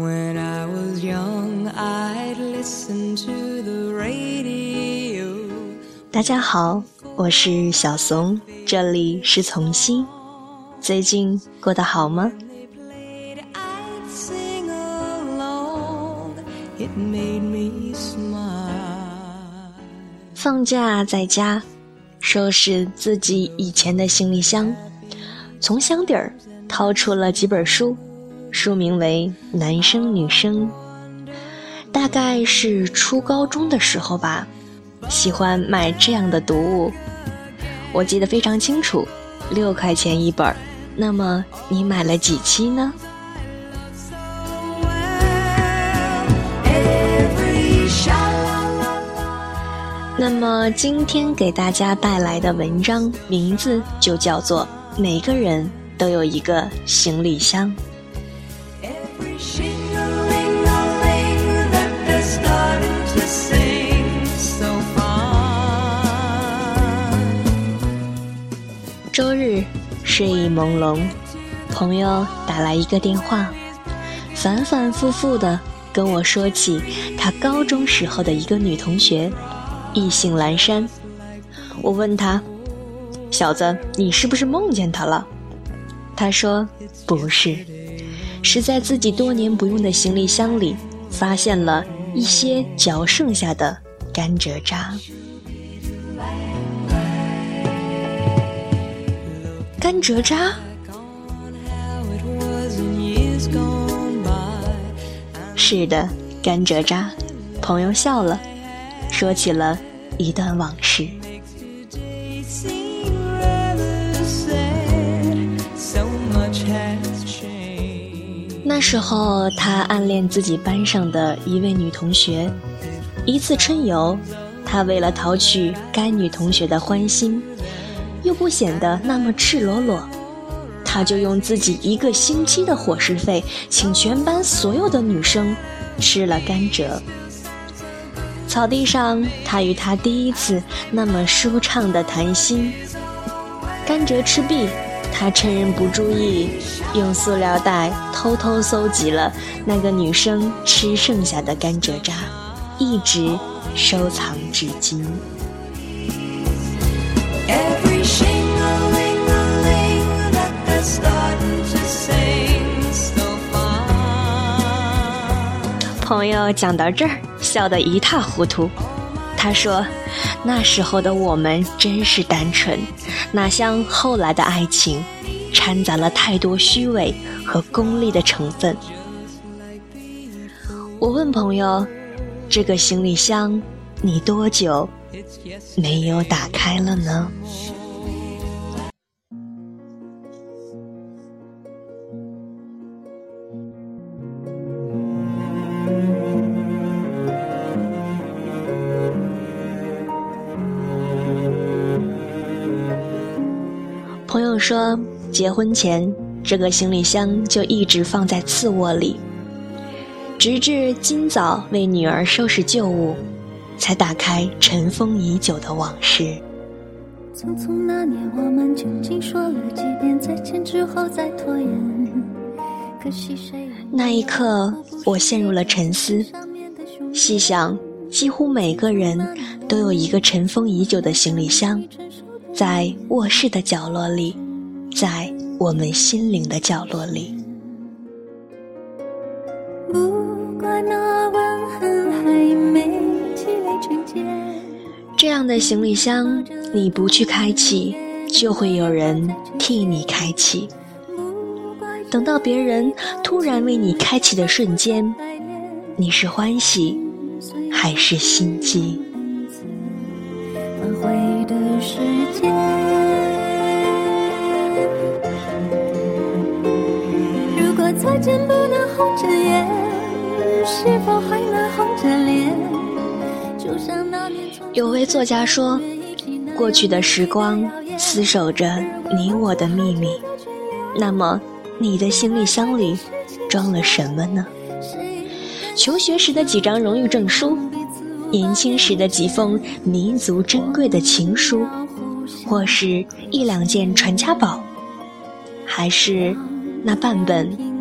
When I was young, I'd listen to the radio. 大家好，我是小怂，这里是从心。最近过得好吗？I'd sing along. It made me smile. 放假在家，收拾自己以前的行李箱，从箱底儿掏出了几本书，书名为《男生女生》，大概是初高中的时候吧，喜欢买这样的读物，我记得非常清楚，六块钱一本儿。那么你买了几期呢？那么今天给大家带来的文章名字就叫做《每个人都有一个行李箱》。周日睡意朦胧，朋友打来一个电话，反反复复的跟我说起他高中时候的一个女同学，意兴阑珊。我问他：“小子，你是不是梦见她了？”他说：“不是，是在自己多年不用的行李箱里发现了一些嚼剩下的甘蔗渣。”甘蔗渣？是的，甘蔗渣。朋友笑了，说起了一段往事。那时候，他暗恋自己班上的一位女同学。一次春游，他为了讨取该女同学的欢心，又不显得那么赤裸裸，他就用自己一个星期的伙食费，请全班所有的女生吃了甘蔗。草地上，他与她第一次那么舒畅的谈心。甘蔗吃毕，他趁人不注意，用塑料袋偷偷搜集了那个女生吃剩下的甘蔗渣，一直收藏至今。Every shing-a-ling-a-ling that they're starting to sing so fine. 朋友讲到这儿，笑得一塌糊涂。他说：“那时候的我们真是单纯，哪像后来的爱情，掺杂了太多虚伪和功利的成分。”我问朋友：“这个行李箱，你多久没有打开了呢？”说，结婚前这个行李箱就一直放在次卧里，直至今早为女儿收拾旧物，才打开尘封已久的往事。匆匆那年，我们究竟说了几遍再见之后再拖延？可惜谁又那一刻，我陷入了沉思，细想，几乎每个人都有一个尘封已久的行李箱，在卧室的角落里，在我们心灵的角落里。不怪那吻痕还没积累成茧。这样的行李箱，你不去开启，就会有人替你开启。等到别人突然为你开启的瞬间，你是欢喜还是心悸？挽回的时再见不能红着眼，是否还能红着脸？就像那年有位作家说，过去的时光厮守着你我的秘密。那么，你的行李箱里装了什么呢？求学时的几张荣誉证书，年轻时的几封弥足珍贵的情书，或是一两件传家宝，还是那半本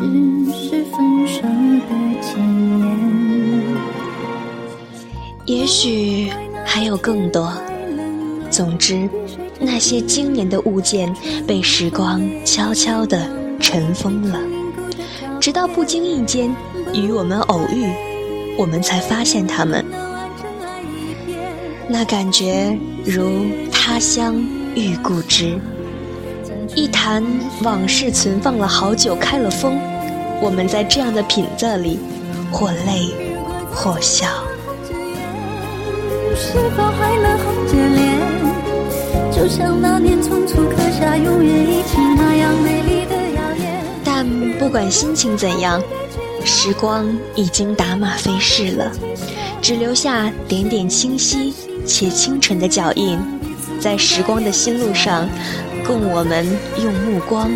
只是分手的前言。也许还有更多。总之，那些经年的物件被时光悄悄地尘封了，直到不经意间与我们偶遇，我们才发现它们。那感觉如他乡遇故知，一坛往事存放了好久，开了封。我们在这样的品色里，或泪或笑。是否还能红着脸？就像那年匆促刻下永远一起那样美丽的谣言。但不管心情怎样，时光已经打马飞逝了，只留下点点清晰且清纯的脚印，在时光的新路上，供我们用目光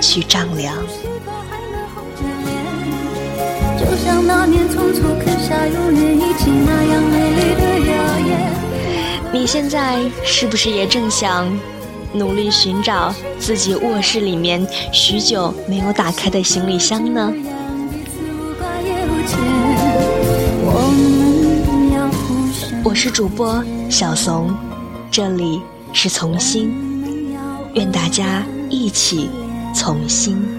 去丈量。就像那年匆促刻下永远一起那样美丽的谣言。你现在是不是也正想努力寻找自己卧室里面许久没有打开的行李箱呢？我是主播小怂，这里是从心，愿大家一起从心。